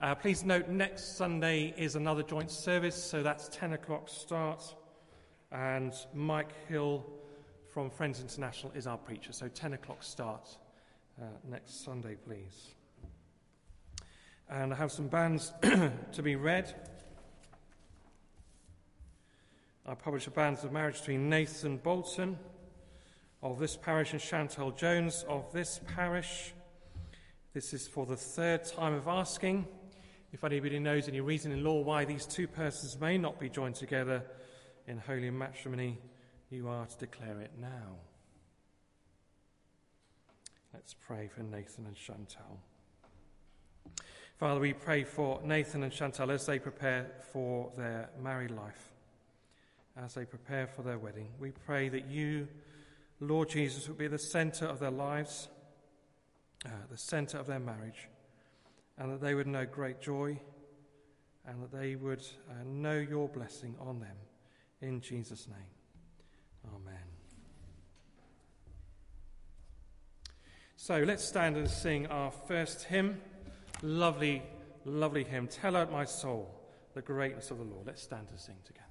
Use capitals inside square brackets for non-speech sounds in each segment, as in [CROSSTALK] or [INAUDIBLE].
Uh, please note next Sunday is another joint service, so that's 10 o'clock start. And Mike Hill from Friends International is our preacher, so 10 o'clock start uh, next Sunday, please. And I have some banns [CLEARS THROAT] to be read. I publish a banns of marriage between Nathan Bolton of this parish and Chantal Jones of this parish. This is for the third time of asking. If anybody knows any reason in law why these two persons may not be joined together in holy matrimony, you are to declare it now. Let's pray for Nathan and Chantal. Father, we pray for Nathan and Chantal as they prepare for their married life, as they prepare for their wedding. We pray that you, Lord Jesus, will be the center of their lives, uh, the center of their marriage and that they would know great joy and that they would uh, know your blessing on them. In Jesus' name. Amen. So let's stand and sing our first hymn. Lovely, lovely hymn. Tell out my soul the greatness of the Lord. Let's stand and sing together.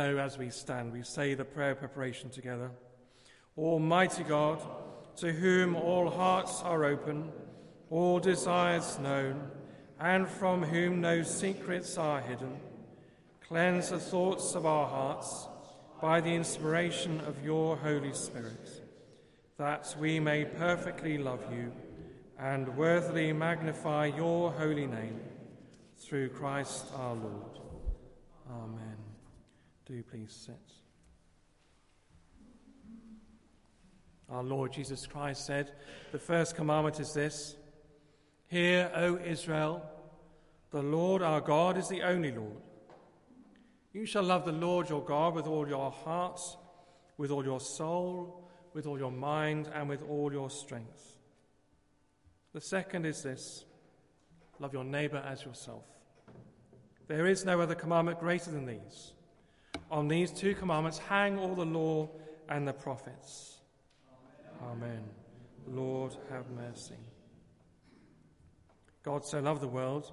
So, as we stand, we say the prayer preparation together. Almighty God, to whom all hearts are open, all desires known, and from whom no secrets are hidden, cleanse the thoughts of our hearts by the inspiration of your Holy Spirit, that we may perfectly love you and worthily magnify your holy name through Christ our Lord. Amen. Do please sit. Our Lord Jesus Christ said, The first commandment is this Hear, O Israel, the Lord our God is the only Lord. You shall love the Lord your God with all your heart, with all your soul, with all your mind, and with all your strength. The second is this love your neighbor as yourself. There is no other commandment greater than these. On these two commandments hang all the law and the prophets. Amen. Lord, have mercy. God so loved the world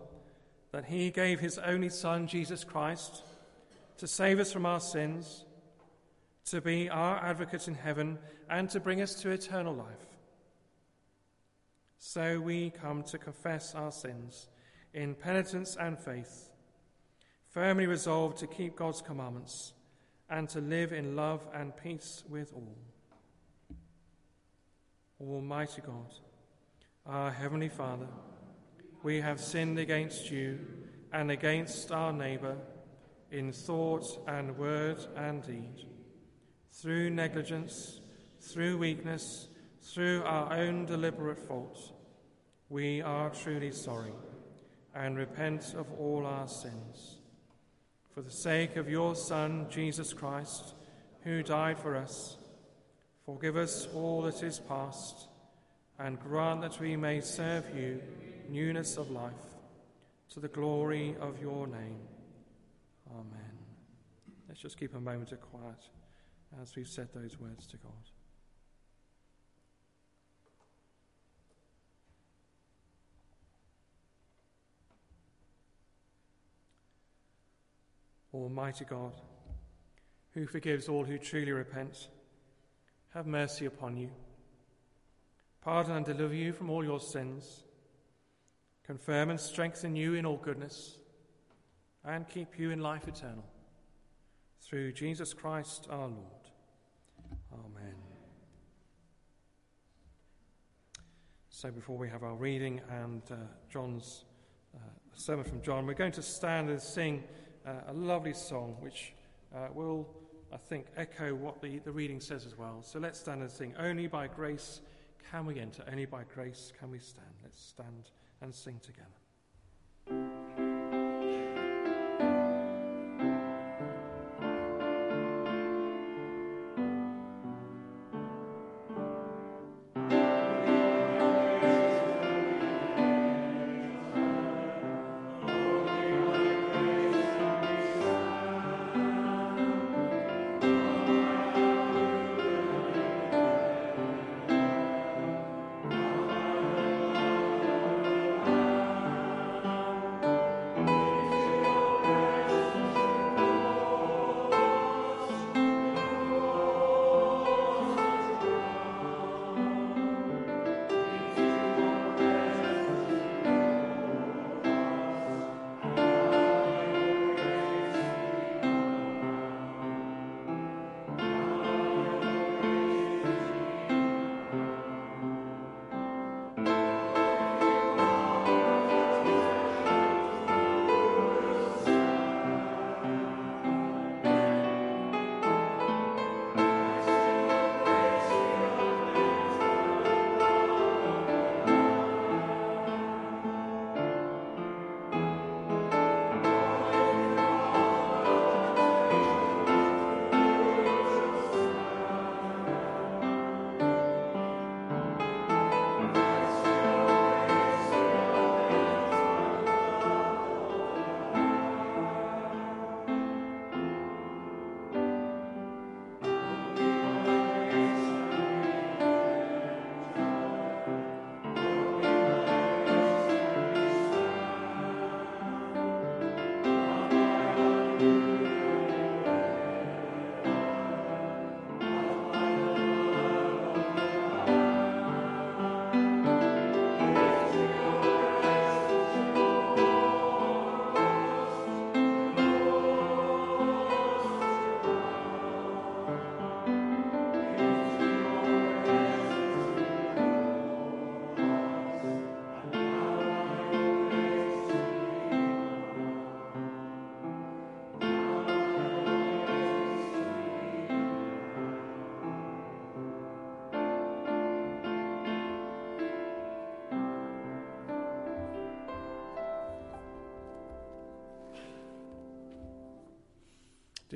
that he gave his only Son, Jesus Christ, to save us from our sins, to be our advocate in heaven, and to bring us to eternal life. So we come to confess our sins in penitence and faith, firmly resolved to keep God's commandments and to live in love and peace with all. Almighty God, our Heavenly Father, we have sinned against you and against our neighbour in thought and word and deed, through negligence, through weakness, through our own deliberate fault. We are truly sorry and repent of all our sins. For the sake of your Son, Jesus Christ, who died for us, forgive us all that is past and grant that we may serve you newness of life, to the glory of your name. Amen. Let's just keep a moment of quiet as we've said those words to God. Almighty God, who forgives all who truly repent, have mercy upon you. Pardon and deliver you from all your sins confirm and strengthen you in all goodness, and keep you in life eternal. Through Jesus Christ our Lord. Amen. So, before we have our reading and uh, John's uh, sermon from John, we're going to stand and sing uh, a lovely song which uh, will, I think, echo what the, the reading says as well. So, let's stand and sing. Only by grace can we enter, only by grace can we stand. Let's stand and sing together.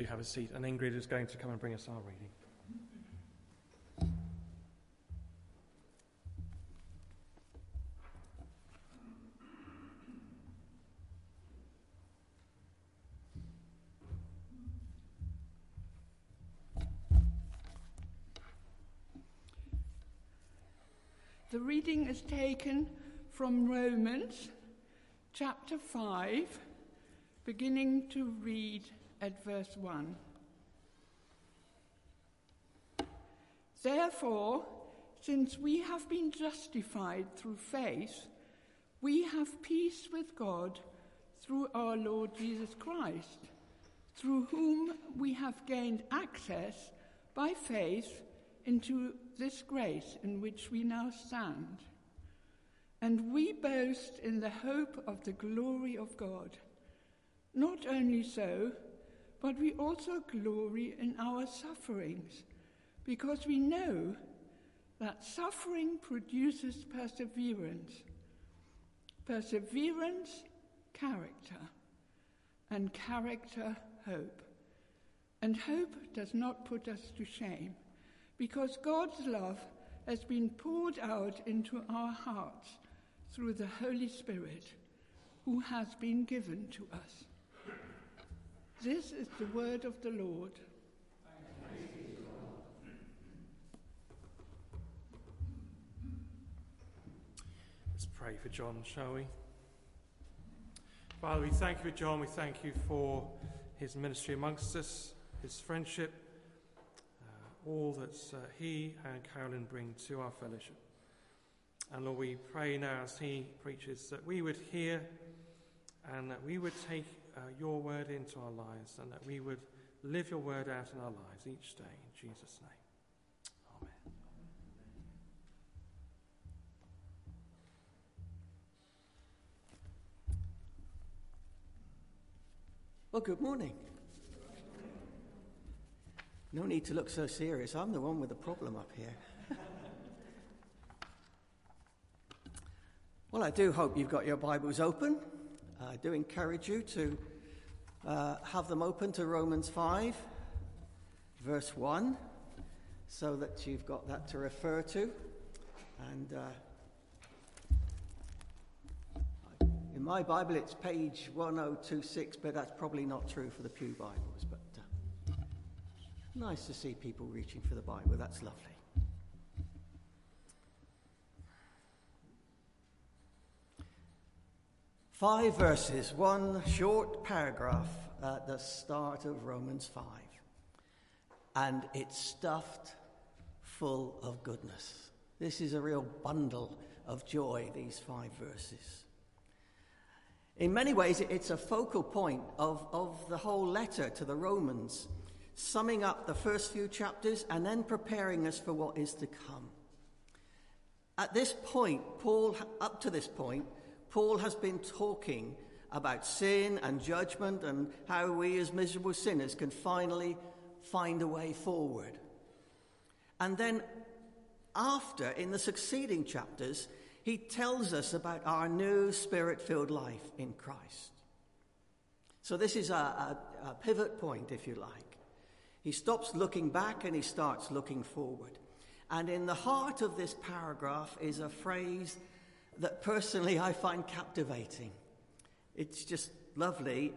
Do have a seat, and Ingrid is going to come and bring us our reading. The reading is taken from Romans chapter 5, beginning to read at verse 1. Therefore, since we have been justified through faith, we have peace with God through our Lord Jesus Christ, through whom we have gained access by faith into this grace in which we now stand. And we boast in the hope of the glory of God. Not only so, but we also glory in our sufferings, because we know that suffering produces perseverance, perseverance, character, and character, hope. And hope does not put us to shame, because God's love has been poured out into our hearts through the Holy Spirit who has been given to us. This is the word of the Lord. Let's pray for John, shall we? Father, we thank you for John. We thank you for his ministry amongst us, his friendship, uh, all that uh, he and Carolyn bring to our fellowship. And Lord, we pray now as he preaches that we would hear and that we would take uh, your word into our lives and that we would live your word out in our lives each day. In Jesus' name. Amen. Well, good morning. No need to look so serious. I'm the one with the problem up here. well, I do hope you've got your Bibles open. I do encourage you to uh, have them open to Romans 5, verse 1, so that you've got that to refer to. And uh, in my Bible, it's page 1026, but that's probably not true for the Pew Bibles. But uh, nice to see people reaching for the Bible. That's lovely. Five verses, one short paragraph at the start of Romans 5. And it's stuffed full of goodness. This is a real bundle of joy, these five verses. In many ways, it's a focal point of, of the whole letter to the Romans, summing up the first few chapters and then preparing us for what is to come. At this point, Paul, up to this point, Paul has been talking about sin and judgment and how we as miserable sinners can finally find a way forward. And then, after, in the succeeding chapters, he tells us about our new spirit filled life in Christ. So, this is a, a, a, pivot point, if you like. He stops looking back and he starts looking forward. And in the heart of this paragraph is a phrase that personally I find captivating. It's just lovely.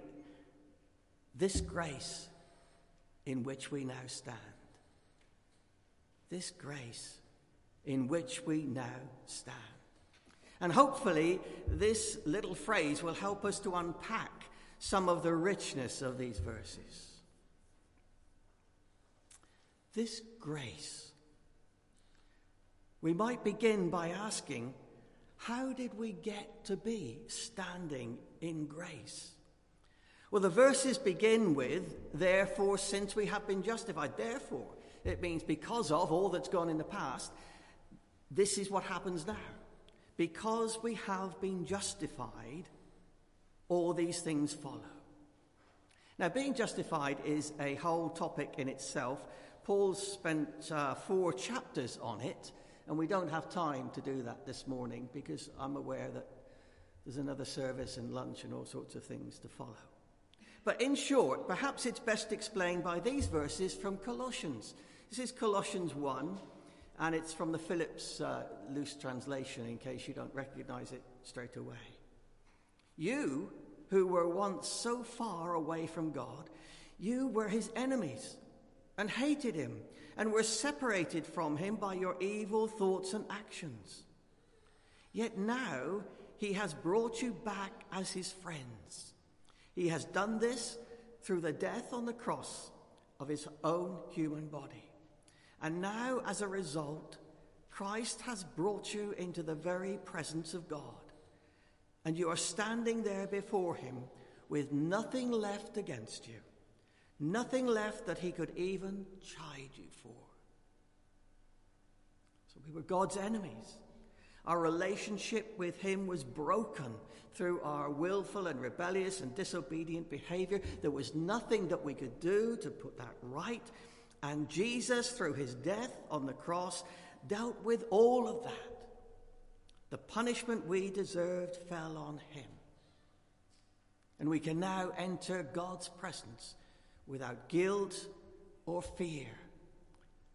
This grace in which we now stand. This grace in which we now stand. And hopefully, this little phrase will help us to unpack some of the richness of these verses. This grace. We might begin by asking how did we get to be standing in grace? Well, the verses begin with, therefore, since we have been justified. Therefore, it means because of all that's gone in the past, this is what happens now. Because we have been justified, all these things follow. Now, being justified is a whole topic in itself. Paul spent uh, four chapters on it. And we don't have time to do that this morning because I'm aware that there's another service and lunch and all sorts of things to follow. But in short, perhaps it's best explained by these verses from Colossians. This is Colossians 1, and it's from the Phillips uh, loose translation in case you don't recognize it straight away. You, who were once so far away from God, you were his enemies and hated him and were separated from him by your evil thoughts and actions. Yet now he has brought you back as his friends. He has done this through the death on the cross of his own human body. And now, as a result, Christ has brought you into the very presence of God. And you are standing there before him with nothing left against you, nothing left that he could even chide you we were God's enemies. Our relationship with Him was broken through our willful and rebellious and disobedient behavior. There was nothing that we could do to put that right. And Jesus, through His death on the cross, dealt with all of that. The punishment we deserved fell on Him. And we can now enter God's presence without guilt or fear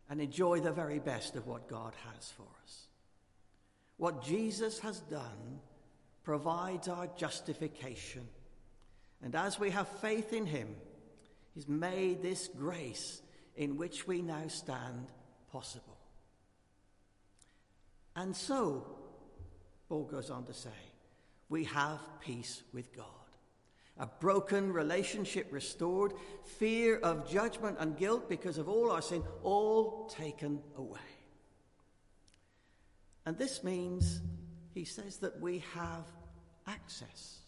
and enjoy the very best of what God has for us. What Jesus has done provides our justification. And as we have faith in him, he's made this grace in which we now stand possible. And so, Paul goes on to say, we have peace with God. A broken relationship restored, fear of judgment and guilt because of all our sin, all taken away. And this means, he says, that we have access.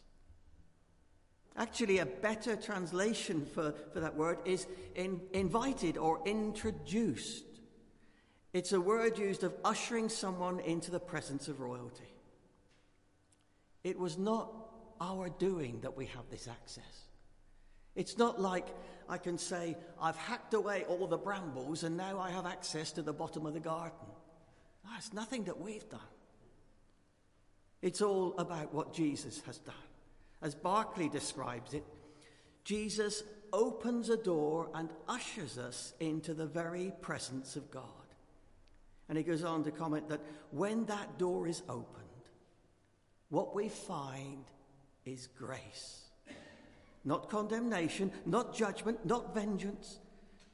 Actually, a better translation for, for that word is in, invited or introduced. It's a word used of ushering someone into the presence of royalty. It was not our doing that we have this access. It's not like I can say, I've hacked away all the brambles and now I have access to the bottom of the garden. It's nothing that we've done. It's all about what Jesus has done. As Barclay describes it, Jesus opens a door and ushers us into the very presence of God. And he goes on to comment that when that door is opened, what we find is grace. Not condemnation, not judgment, not vengeance,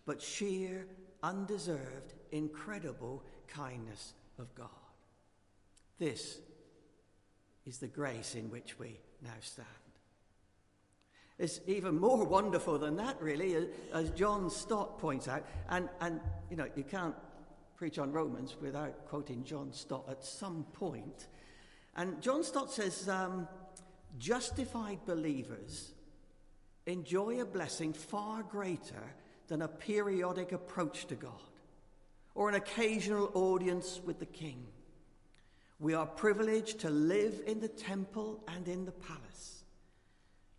but sheer, undeserved, incredible kindness of God. This is the grace in which we now stand. It's even more [LAUGHS] wonderful than that, really, as John Stott points out. And, and you know, you can't preach on Romans without quoting John Stott at some point. And John Stott says um, justified believers enjoy a blessing far greater than a periodic approach to God or an occasional audience with the king. We are privileged to live in the temple and in the palace.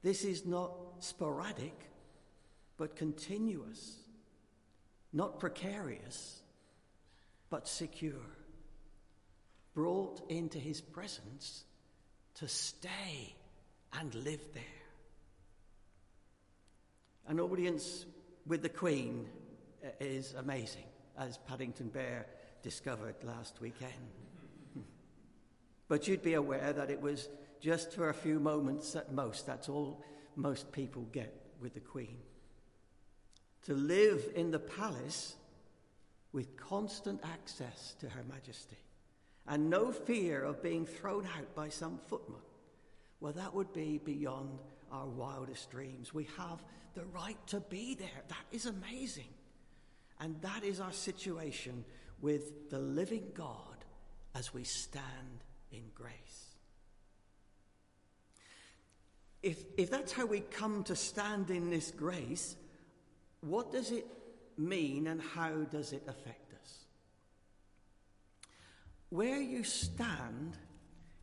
This is not sporadic, but continuous, not precarious, but secure, brought into his presence to stay and live there. An audience with the Queen uh, is amazing as Paddington Bear discovered last weekend. [LAUGHS] but you'd be aware that it was just for a few moments at most. That's all most people get with the Queen. To live in the palace with constant access to Her Majesty and no fear of being thrown out by some footman, well, that would be beyond our wildest dreams. We have the right to be there. That is amazing. And that is our situation with the living God as we stand in grace. If, if that's how we come to stand in this grace, what does it mean and how does it affect? Where you stand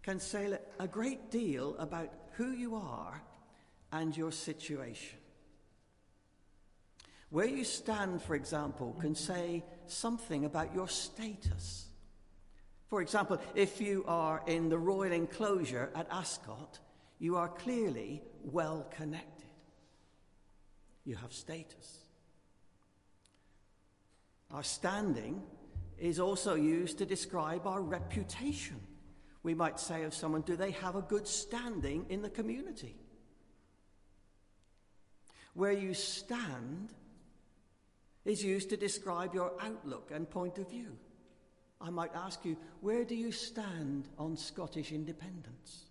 can say a great deal about who you are and your situation. Where you stand, for example, can say something about your status. For example, if you are in the royal enclosure at Ascot, you are clearly well connected. You have status. Our standing is also used to describe our reputation. We might say of someone, do they have a good standing in the community? Where you stand is used to describe your outlook and point of view. I might ask you, where do you stand on Scottish independence?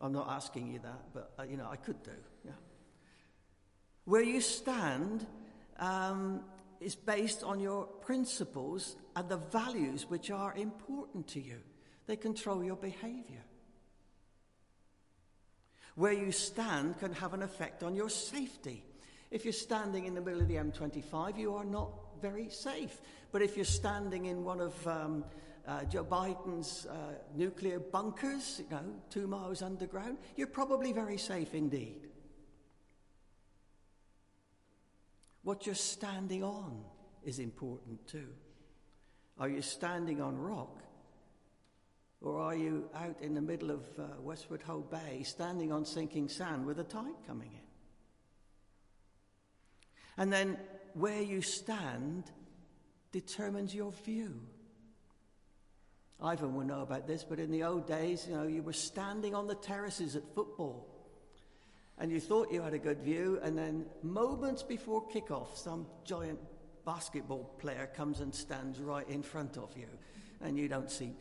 I'm not asking you that, but uh, you know, I could do. Yeah. Where you stand um, is based on your principles and the values which are important to you. They control your behavior. Where you stand can have an effect on your safety. If you're standing in the middle of the M25, you are not very safe. But if you're standing in one of um, uh, Joe Biden's uh, nuclear bunkers, you know, two miles underground, you're probably very safe indeed. What you're standing on is important too. Are you standing on rock? Or are you out in the middle of uh, Westward Ho Bay standing on sinking sand with a tide coming in? And then where you stand determines your view. Ivan will know about this, but in the old days, you know, you were standing on the terraces at football and you thought you had a good view, and then moments before kickoff, some giant basketball player comes and stands right in front of you, and you don't see.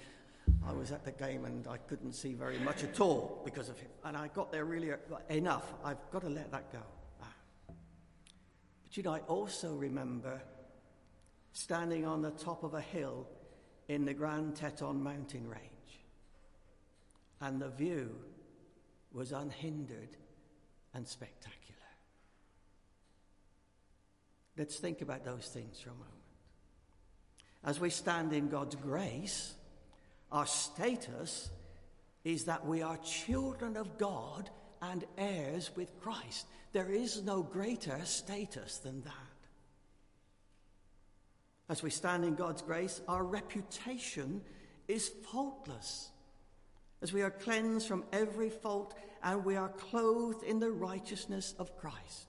I was at the game and I couldn't see very much at all because of him. And I got there really enough. I've got to let that go. Ah. But you know, I also remember standing on the top of a hill in the Grand Teton mountain range. And the view was unhindered and spectacular. Let's think about those things for a moment. As we stand in God's grace, our status is that we are children of God and heirs with Christ. There is no greater status than that. As we stand in God's grace, our reputation is faultless. As we are cleansed from every fault and we are clothed in the righteousness of Christ.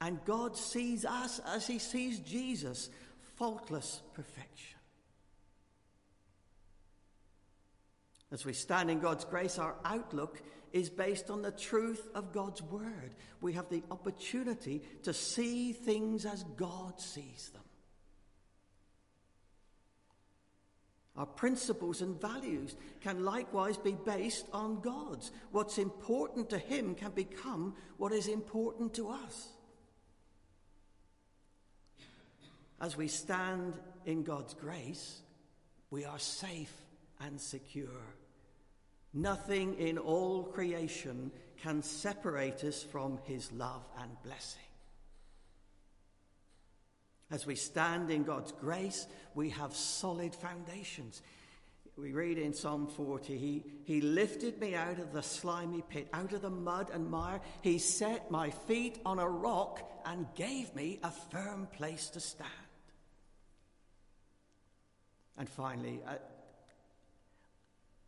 And God sees us as he sees Jesus, faultless perfection. As we stand in God's grace, our outlook is based on the truth of God's word. We have the opportunity to see things as God sees them. Our principles and values can likewise be based on God's. What's important to Him can become what is important to us. As we stand in God's grace, we are safe and secure. Nothing in all creation can separate us from His love and blessing. As we stand in God's grace, we have solid foundations. We read in Psalm 40, he, he lifted me out of the slimy pit, out of the mud and mire. He set my feet on a rock and gave me a firm place to stand. And finally, uh,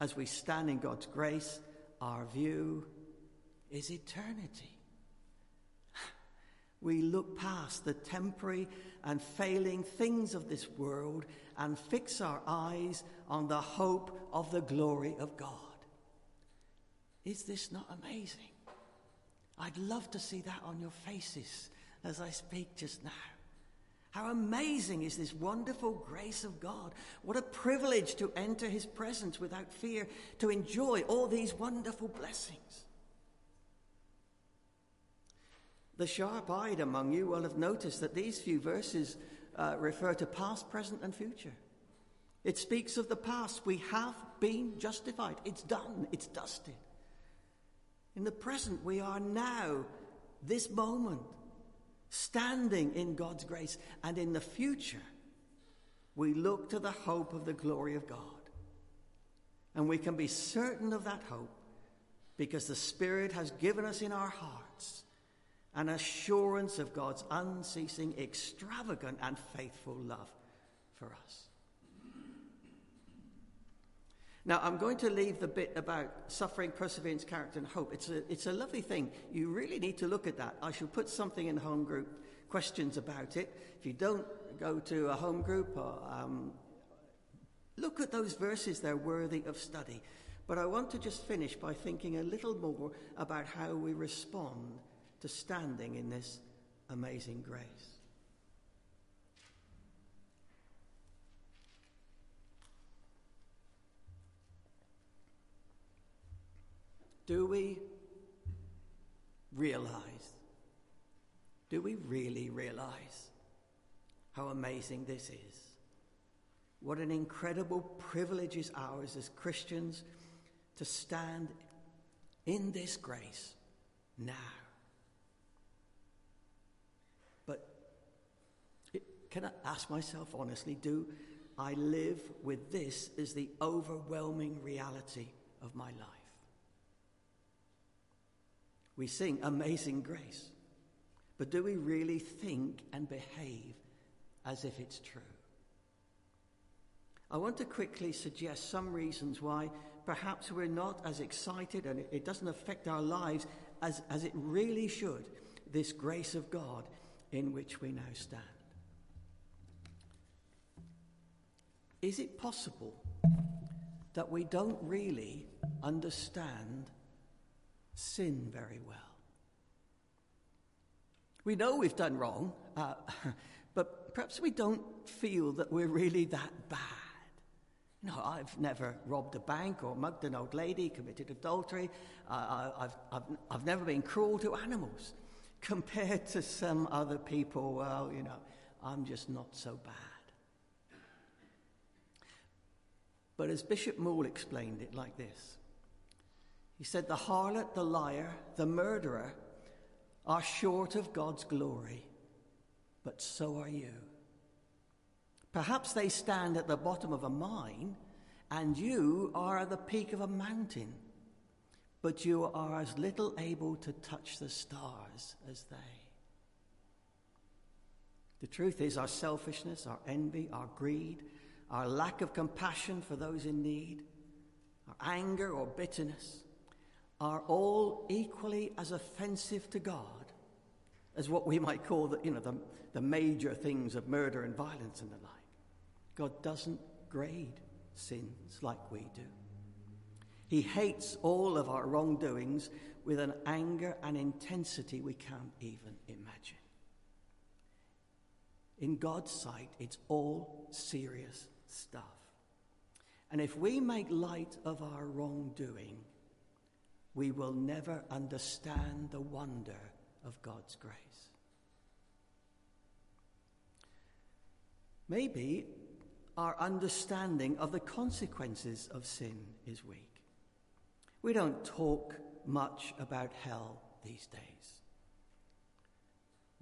as we stand in God's grace, our view is eternity. [SIGHS] We look past the temporary and failing things of this world and fix our eyes on the hope of the glory of God. Is this not amazing? I'd love to see that on your faces as I speak just now. How amazing is this wonderful grace of God? What a privilege to enter his presence without fear, to enjoy all these wonderful blessings. The sharp eyed among you will have noticed that these few verses uh, refer to past, present, and future. It speaks of the past. We have been justified. It's done. It's dusted. In the present, we are now, this moment, standing in God's grace. And in the future, we look to the hope of the glory of God. And we can be certain of that hope because the Spirit has given us in our hearts an assurance of God's unceasing, extravagant, and faithful love for us. Now, I'm going to leave the bit about suffering, perseverance, character, and hope. It's a, it's a lovely thing. You really need to look at that. I shall put something in the home group, questions about it. If you don't go to a home group, or, um, look at those verses. They're worthy of study. But I want to just finish by thinking a little more about how we respond to standing in this amazing grace. Do we realize? Do we really realize how amazing this is? What an incredible privilege is ours as Christians to stand in this grace now. But can I ask myself honestly, do I live with this as the overwhelming reality of my life? We sing Amazing Grace, but do we really think and behave as if it's true? I want to quickly suggest some reasons why perhaps we're not as excited and it doesn't affect our lives as, as it really should, this grace of God in which we now stand. Is it possible that we don't really understand sin very well? We know we've done wrong, uh, [LAUGHS] but perhaps we don't feel that we're really that bad. No, I've never robbed a bank or mugged an old lady, committed adultery. Uh, I've, I've, I've never been cruel to animals. [LAUGHS] Compared to some other people, well, you know, I'm just not so bad. But as Bishop Moule explained it like this he said, The harlot, the liar, the murderer are short of God's glory, but so are you. Perhaps they stand at the bottom of a mine, and you are at the peak of a mountain, but you are as little able to touch the stars as they. The truth is, our selfishness, our envy, our greed, our lack of compassion for those in need, our anger or bitterness, are all equally as offensive to God as what we might call the, you know, the, the major things of murder and violence and the like. God doesn't grade sins like we do. He hates all of our wrongdoings with an anger and intensity we can't even imagine. In God's sight, it's all serious stuff. And if we make light of our wrongdoing, we will never understand the wonder of God's grace. Maybe our understanding of the consequences of sin is weak. We don't talk much about hell these days.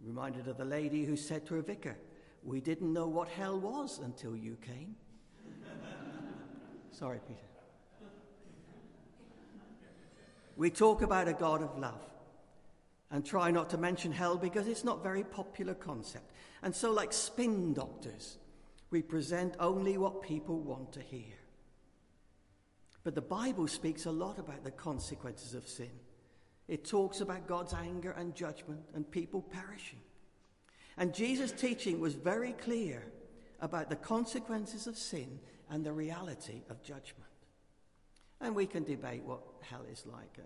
Reminded of the lady who said to her vicar, We didn't know what hell was until you came. [LAUGHS] Sorry, Peter. We talk about a God of love and try not to mention hell because it's not a very popular concept. And so, like spin doctors, we present only what people want to hear. But the Bible speaks a lot about the consequences of sin. It talks about God's anger and judgment and people perishing. And Jesus' teaching was very clear about the consequences of sin and the reality of judgment. And we can debate what hell is like.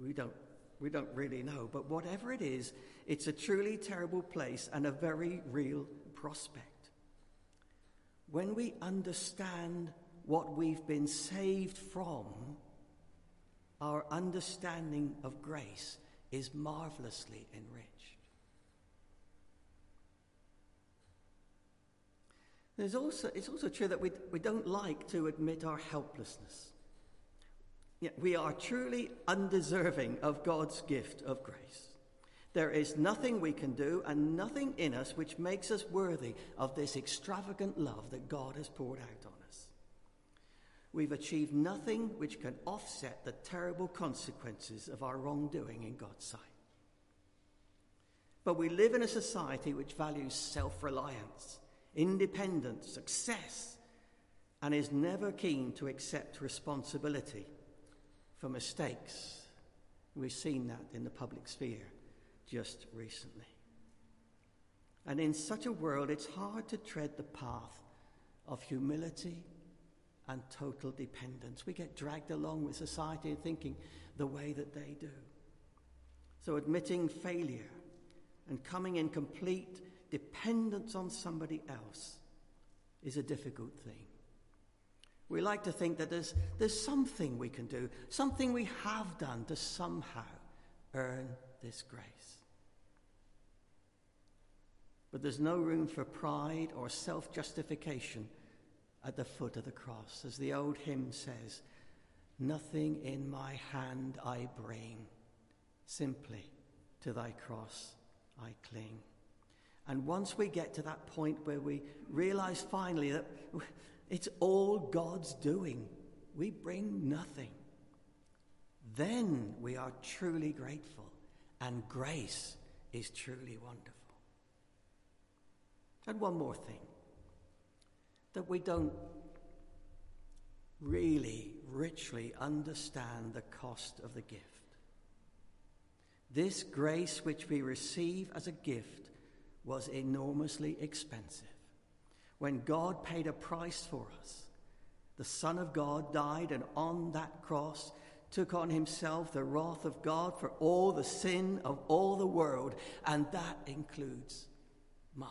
We don't, we don't really know. But whatever it is, it's a truly terrible place and a very real prospect when we understand what we've been saved from, our understanding of grace is marvelously enriched. There's also, it's also true that we, we don't like to admit our helplessness. We are truly undeserving of God's gift of grace. There is nothing we can do and nothing in us which makes us worthy of this extravagant love that God has poured out on us. We've achieved nothing which can offset the terrible consequences of our wrongdoing in God's sight. But we live in a society which values self reliance, independence, success, and is never keen to accept responsibility for mistakes. We've seen that in the public sphere just recently. And in such a world, it's hard to tread the path of humility and total dependence. We get dragged along with society thinking the way that they do. So, admitting failure and coming in complete dependence on somebody else is a difficult thing. We like to think that there's, there's something we can do, something we have done to somehow earn this grace. But there's no room for pride or self justification at the foot of the cross. As the old hymn says, Nothing in my hand I bring, simply to thy cross I cling. And once we get to that point where we realize finally that it's all God's doing, we bring nothing, then we are truly grateful and grace is truly wonderful. And one more thing that we don't really richly understand the cost of the gift. This grace which we receive as a gift was enormously expensive. When God paid a price for us, the Son of God died and on that cross took on himself the wrath of God for all the sin of all the world, and that includes mine.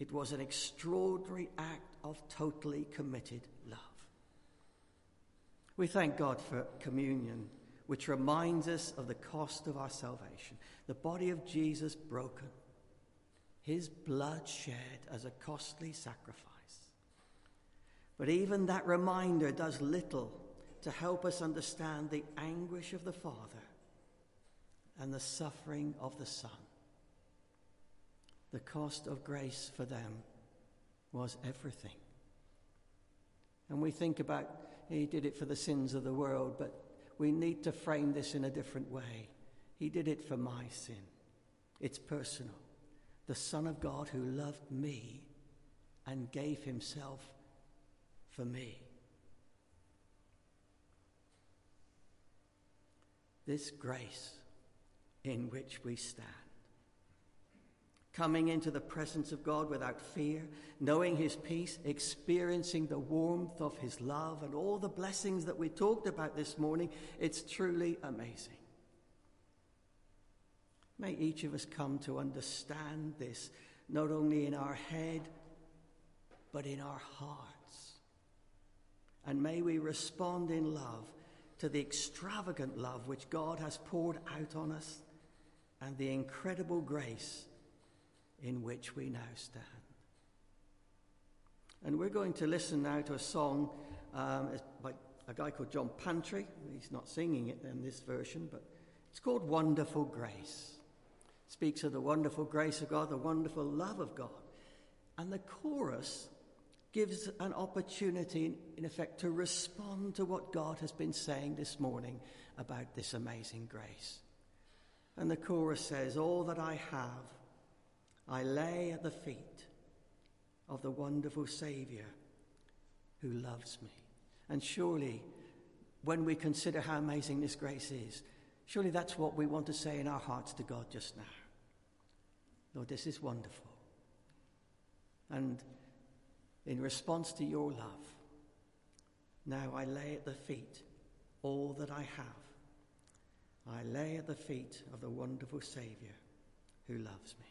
It was an extraordinary act of totally committed love. We thank God for communion, which reminds us of the cost of our salvation. The body of Jesus broken, his blood shed as a costly sacrifice. But even that reminder does little to help us understand the anguish of the Father and the suffering of the Son. The cost of grace for them was everything. And we think about he did it for the sins of the world, but we need to frame this in a different way. He did it for my sin. It's personal. The Son of God who loved me and gave himself for me. This grace in which we stand coming into the presence of God without fear, knowing His peace, experiencing the warmth of His love, and all the blessings that we talked about this morning. It's truly amazing. May each of us come to understand this, not only in our head, but in our hearts. And may we respond in love to the extravagant love which God has poured out on us and the incredible grace in which we now stand. And we're going to listen now to a song um, by a guy called John Pantry. He's not singing it in this version, but it's called Wonderful Grace. Speaks of the wonderful grace of God, the wonderful love of God. And the chorus gives an opportunity, in effect, to respond to what God has been saying this morning about this amazing grace. And the chorus says, All that I have I lay at the feet of the wonderful Saviour who loves me. And surely, when we consider how amazing this grace is, surely that's what we want to say in our hearts to God just now. Lord, this is wonderful. And in response to your love, now I lay at the feet all that I have. I lay at the feet of the wonderful Saviour who loves me.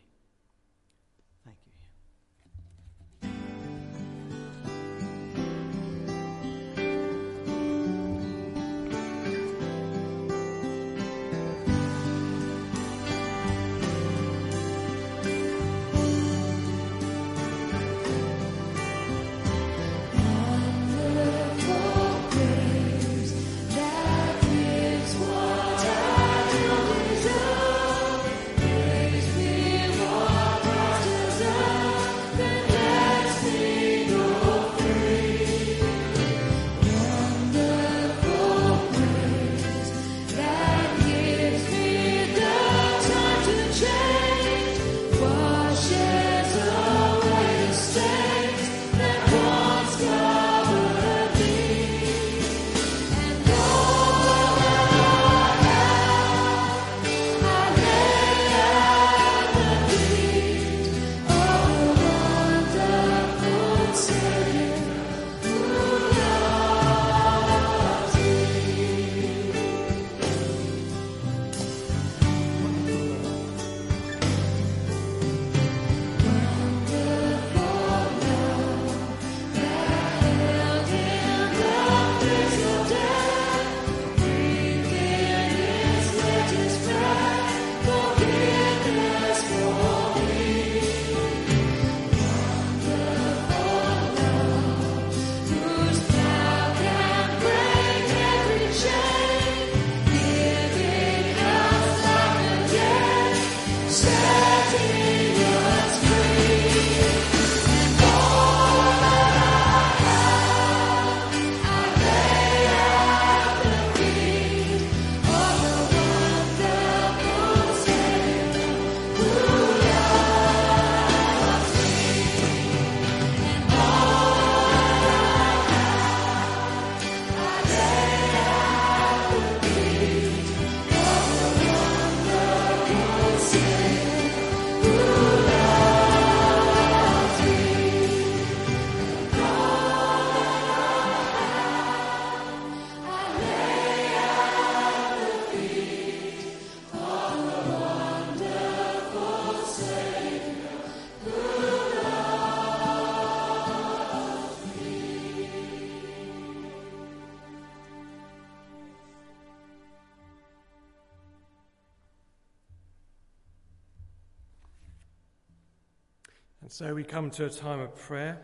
So we come to a time of prayer,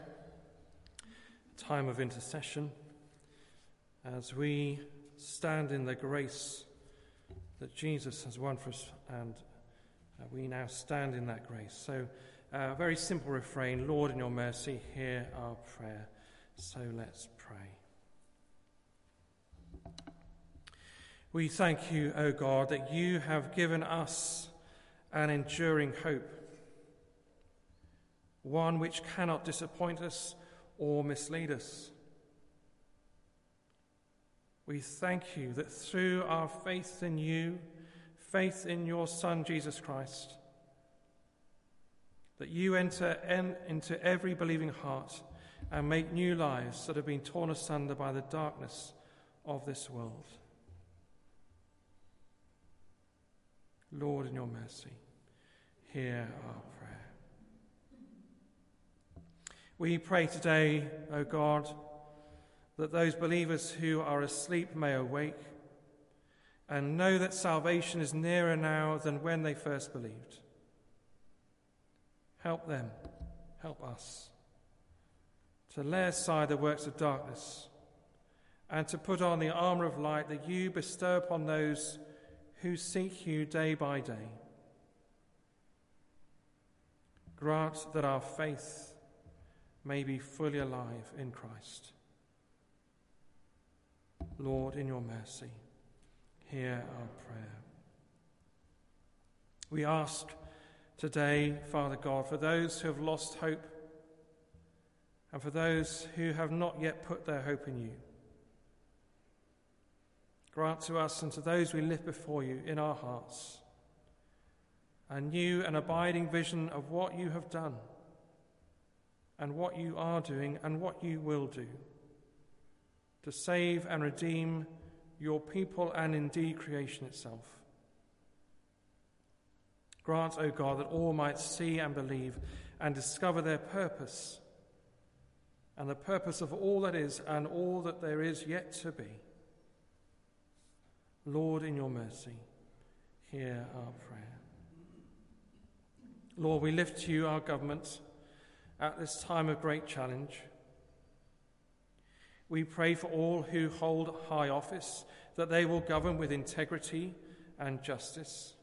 a time of intercession, as we stand in the grace that Jesus has won for us, and uh, we now stand in that grace. So, uh, a very simple refrain Lord, in your mercy, hear our prayer. So let's pray. We thank you, O God, that you have given us an enduring hope one which cannot disappoint us or mislead us. We thank you that through our faith in you, faith in your Son, Jesus Christ, that you enter in, into every believing heart and make new lives that have been torn asunder by the darkness of this world. Lord, in your mercy, hear our prayer. We pray today, O God, that those believers who are asleep may awake and know that salvation is nearer now than when they first believed. Help them, help us to lay aside the works of darkness and to put on the armour of light that you bestow upon those who seek you day by day. Grant that our faith may be fully alive in Christ. Lord, in your mercy, hear our prayer. We ask today, Father God, for those who have lost hope and for those who have not yet put their hope in you. Grant to us and to those we lift before you in our hearts a new and abiding vision of what you have done and what you are doing and what you will do to save and redeem your people and indeed creation itself. Grant, O God, that all might see and believe and discover their purpose and the purpose of all that is and all that there is yet to be. Lord, in your mercy, hear our prayer. Lord, we lift to you our government at this time of great challenge. We pray for all who hold high office that they will govern with integrity and justice.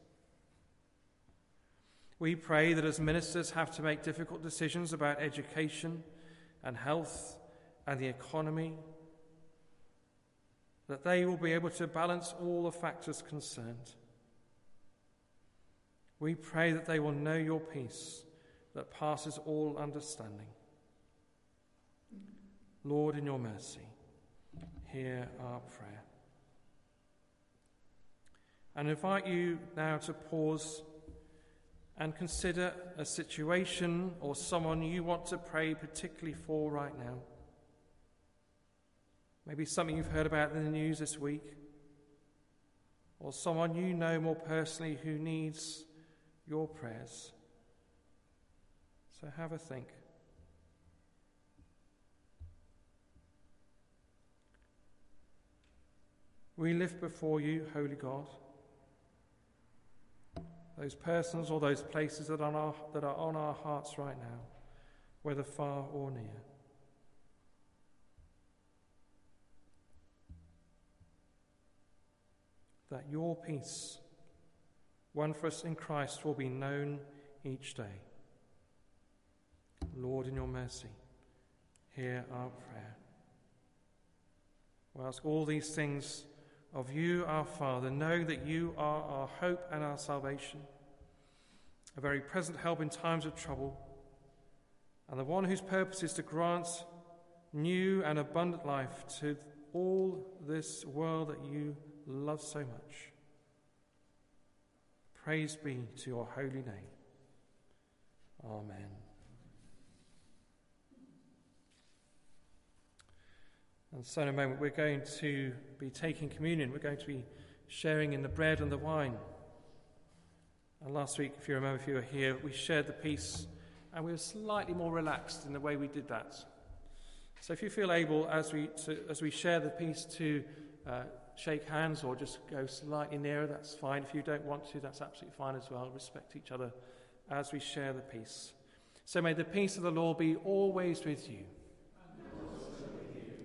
We pray that as ministers have to make difficult decisions about education and health and the economy, that they will be able to balance all the factors concerned. We pray that they will know your peace that passes all understanding. Lord, in your mercy, hear our prayer. And invite you now to pause and consider a situation or someone you want to pray particularly for right now. Maybe something you've heard about in the news this week, or someone you know more personally who needs your prayers. So have a think. We lift before you, Holy God, those persons or those places that are, on our, that are on our hearts right now, whether far or near. That your peace, won for us in Christ, will be known each day. Lord, in your mercy, hear our prayer. We ask all these things of you, our Father, knowing that you are our hope and our salvation, a very present help in times of trouble, and the one whose purpose is to grant new and abundant life to all this world that you love so much. Praise be to your holy name. Amen. And so, in a moment, we're going to be taking communion. We're going to be sharing in the bread and the wine. And last week, if you remember, if you were here, we shared the peace and we were slightly more relaxed in the way we did that. So, if you feel able, as we, to, as we share the peace, to uh, shake hands or just go slightly nearer, that's fine. If you don't want to, that's absolutely fine as well. Respect each other as we share the peace. So may the peace of the Lord be always with you.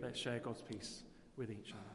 Let's share God's peace with each other.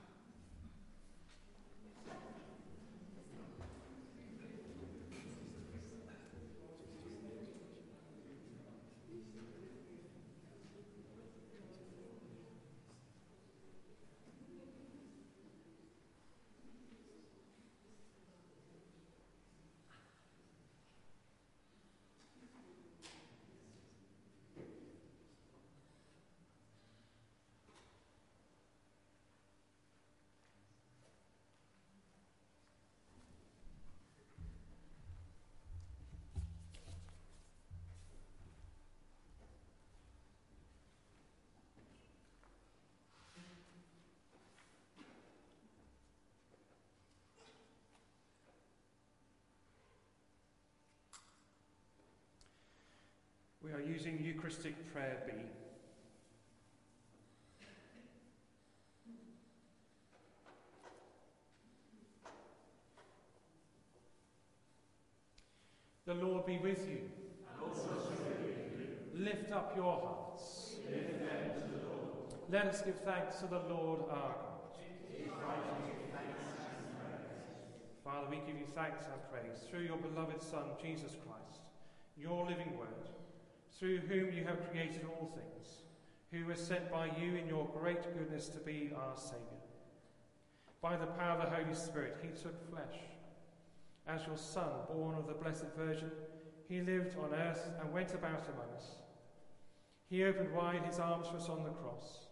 We are using Eucharistic Prayer B. The Lord be with you. Lift up your hearts. Let us give thanks to the Lord our God. Father, we give you thanks and praise through your beloved Son, Jesus Christ, your living word, through whom you have created all things, who was sent by you in your great goodness to be our Saviour. By the power of the Holy Spirit, he took flesh. As your Son, born of the Blessed Virgin, he lived on earth and went about among us. He opened wide his arms for us on the cross.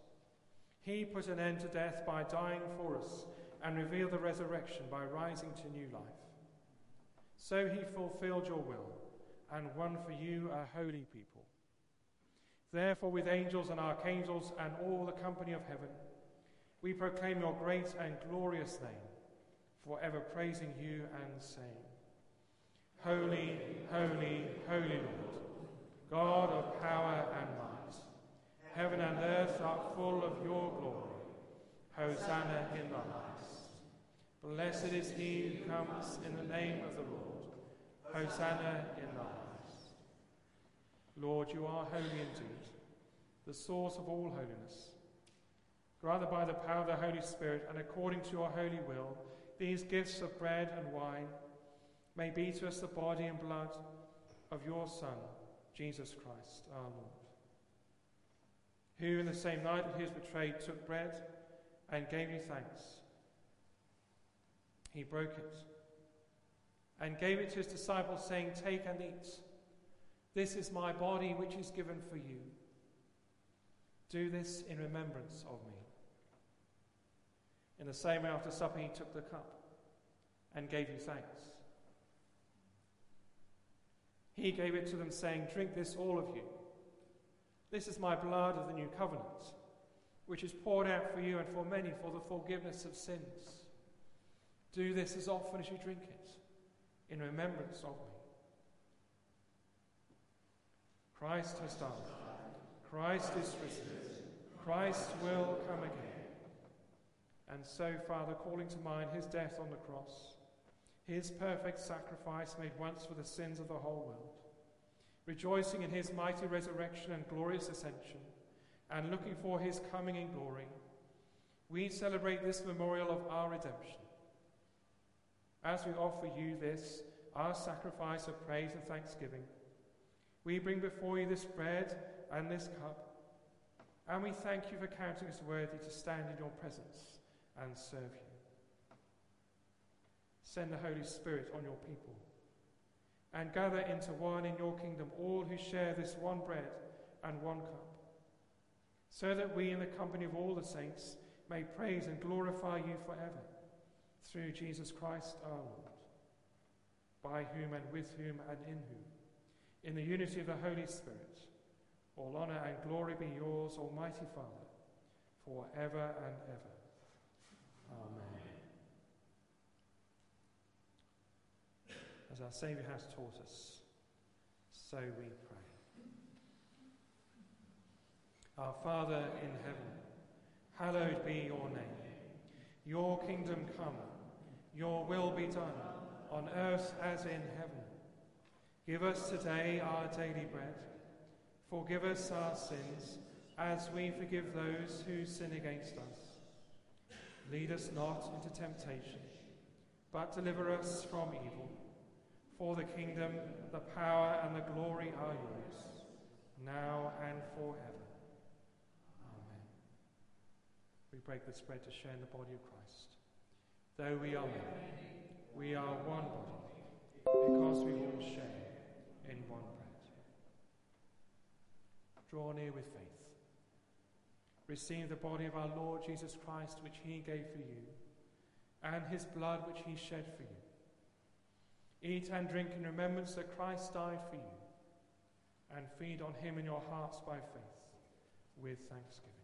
He put an end to death by dying for us and revealed the resurrection by rising to new life. So he fulfilled your will and won for you a holy people. Therefore, with angels and archangels and all the company of heaven, we proclaim your great and glorious name, forever praising you and saying, Holy, holy, holy Lord, God of power and might. Heaven and earth are full of your glory. Hosanna in the highest. Blessed is he who comes in the name of the Lord. Hosanna in the highest. Lord, you are holy indeed, the source of all holiness. Grant by the power of the Holy Spirit and according to your holy will, these gifts of bread and wine may be to us the body and blood of your Son, Jesus Christ our Lord, who in the same night that he was betrayed took bread and gave you thanks. He broke it and gave it to his disciples, saying, Take and eat. This is my body, which is given for you. Do this in remembrance of me. In the same way, after supper, he took the cup and gave you thanks. He gave it to them, saying, Drink this, all of you. This is my blood of the new covenant, which is poured out for you and for many for the forgiveness of sins. Do this as often as you drink it, in remembrance of me. Christ has died. Christ is risen. Christ will come again. And so, Father, calling to mind his death on the cross, his perfect sacrifice made once for the sins of the whole world, rejoicing in his mighty resurrection and glorious ascension, and looking for his coming in glory, we celebrate this memorial of our redemption. As we offer you this, our sacrifice of praise and thanksgiving, we bring before you this bread and this cup, and we thank you for counting us worthy to stand in your presence and serve you. Send the Holy Spirit on your people and gather into one in your kingdom all who share this one bread and one cup, so that we, in the company of all the saints, may praise and glorify you forever through Jesus Christ our Lord, by whom and with whom and in whom, in the unity of the Holy Spirit, all honour and glory be yours, Almighty Father, for ever and ever. Amen. As our Saviour has taught us, so we pray. Our Father in heaven, hallowed be your name. Your kingdom come, your will be done, on earth as in heaven. Give us today our daily bread, Forgive us our sins, as we forgive those who sin against us. Lead us not into temptation, but deliver us from evil. For the kingdom, the power, and the glory are yours, now and forever. Amen. We break this bread to share in the body of Christ. Though we are many, we are one body, because we all share in one bread. Draw near with faith. Receive the body of our Lord Jesus Christ, which he gave for you, and his blood, which he shed for you. Eat and drink in remembrance that Christ died for you, and feed on him in your hearts by faith with thanksgiving.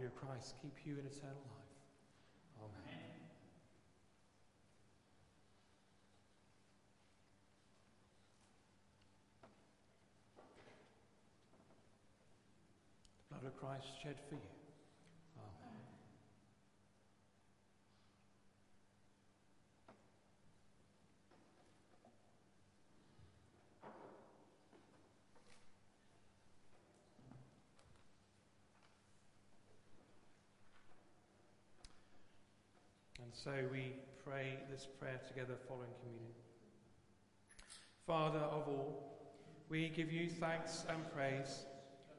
body of Christ keep you in eternal life. Amen. Amen. The blood of Christ shed for you. And so we pray this prayer together following communion. Father of all, we give you thanks and praise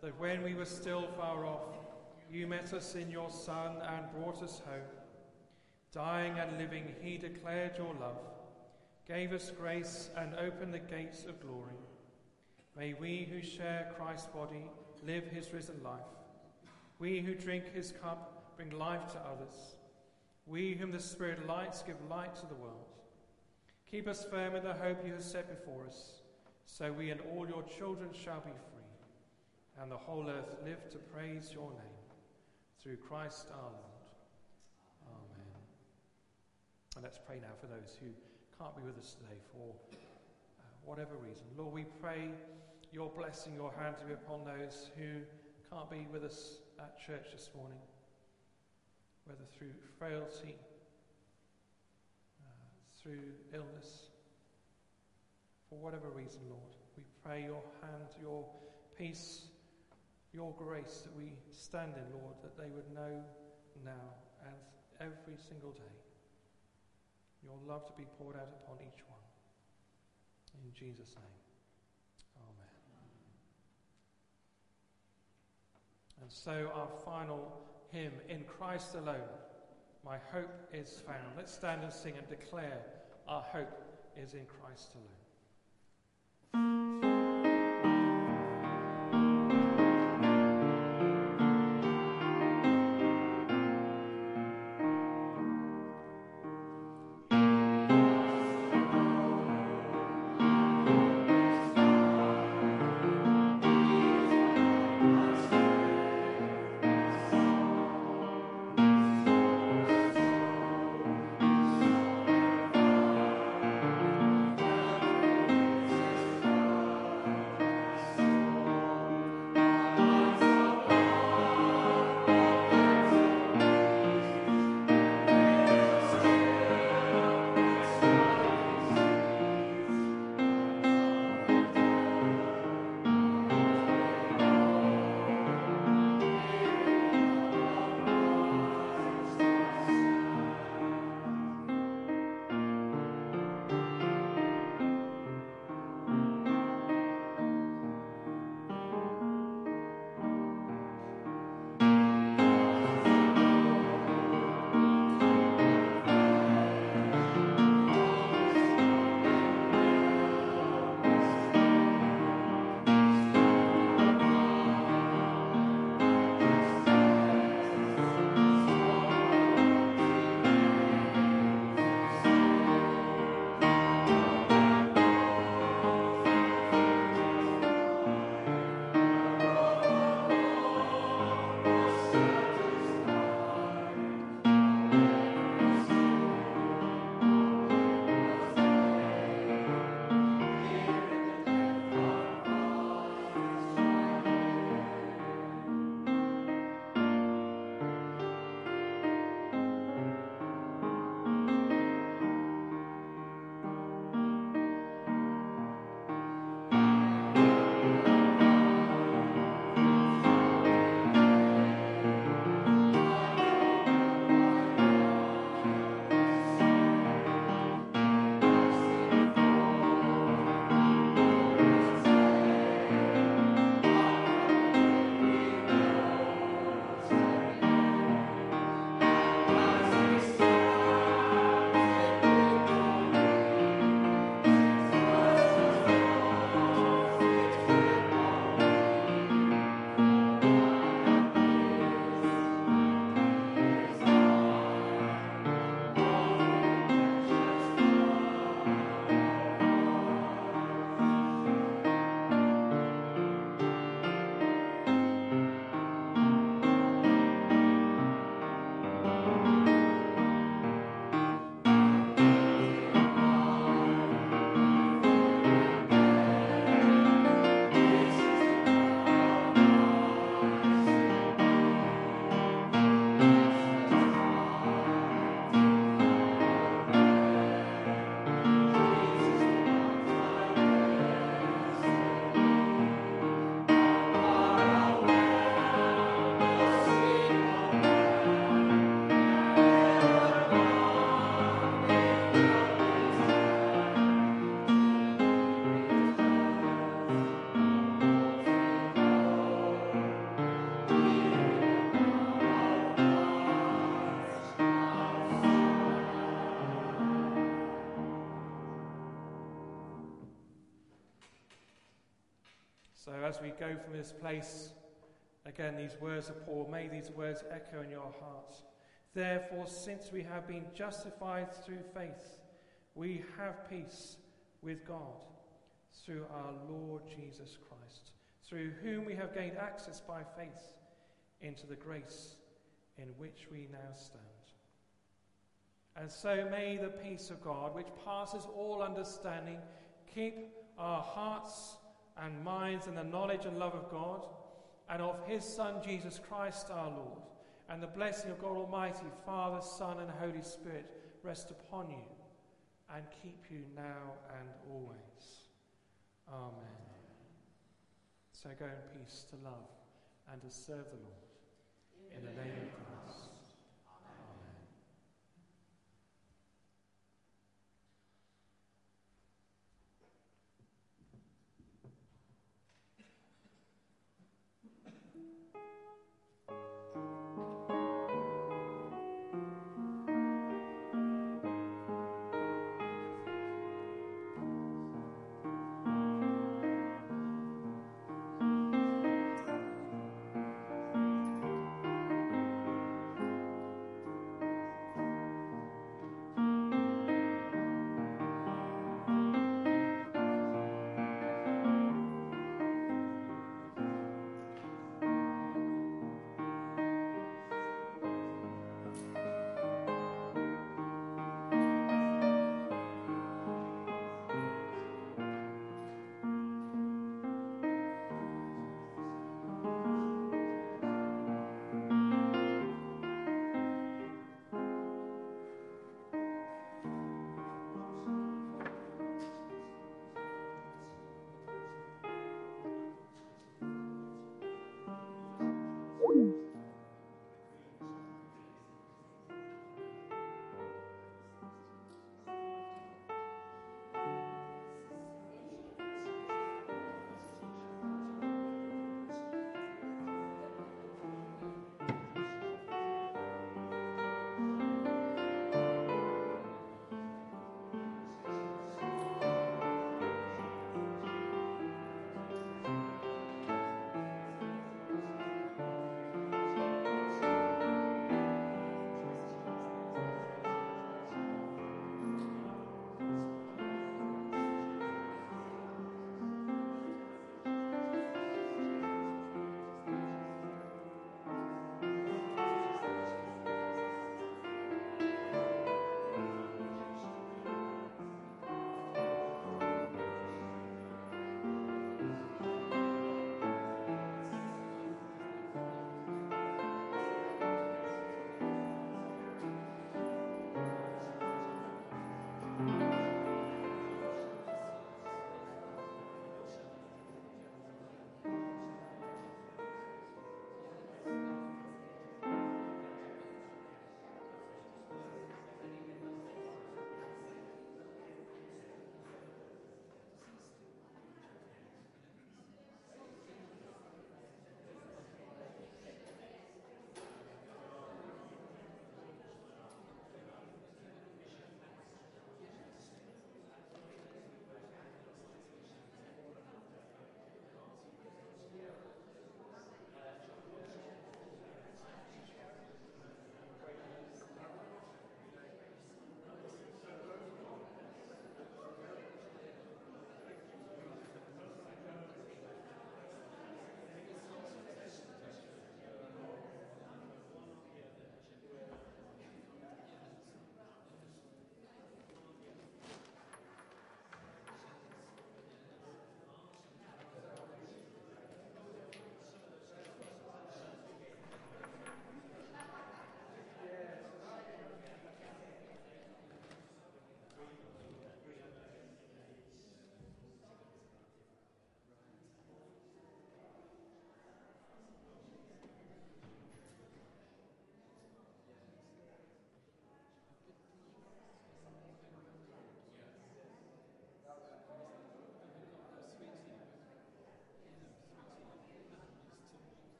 that when we were still far off, you met us in your Son and brought us home. Dying and living, he declared your love, gave us grace, and opened the gates of glory. May we who share Christ's body live his risen life. We who drink his cup bring life to others. We whom the Spirit lights give light to the world. Keep us firm in the hope you have set before us, so we and all your children shall be free, and the whole earth live to praise your name. Through Christ our Lord. Amen. And let's pray now for those who can't be with us today for uh, whatever reason. Lord, we pray your blessing, your hand to be upon those who can't be with us at church this morning, whether through frailty, uh, through illness, for whatever reason, Lord. We pray your hand, your peace, your grace that we stand in, Lord, that they would know now and every single day your love to be poured out upon each one. In Jesus' name. And so our final hymn, In Christ Alone. My hope is found. Let's stand and sing and declare our hope is in Christ alone. As we go from this place, again, these words of Paul, may these words echo in your hearts. Therefore, since we have been justified through faith, we have peace with God through our Lord Jesus Christ, through whom we have gained access by faith into the grace in which we now stand. And so may the peace of God, which passes all understanding, keep our hearts and minds in the knowledge and love of God and of His Son, Jesus Christ our Lord. And the blessing of God Almighty, Father, Son, and Holy Spirit rest upon you and keep you now and always. Amen. So go in peace to love and to serve the Lord.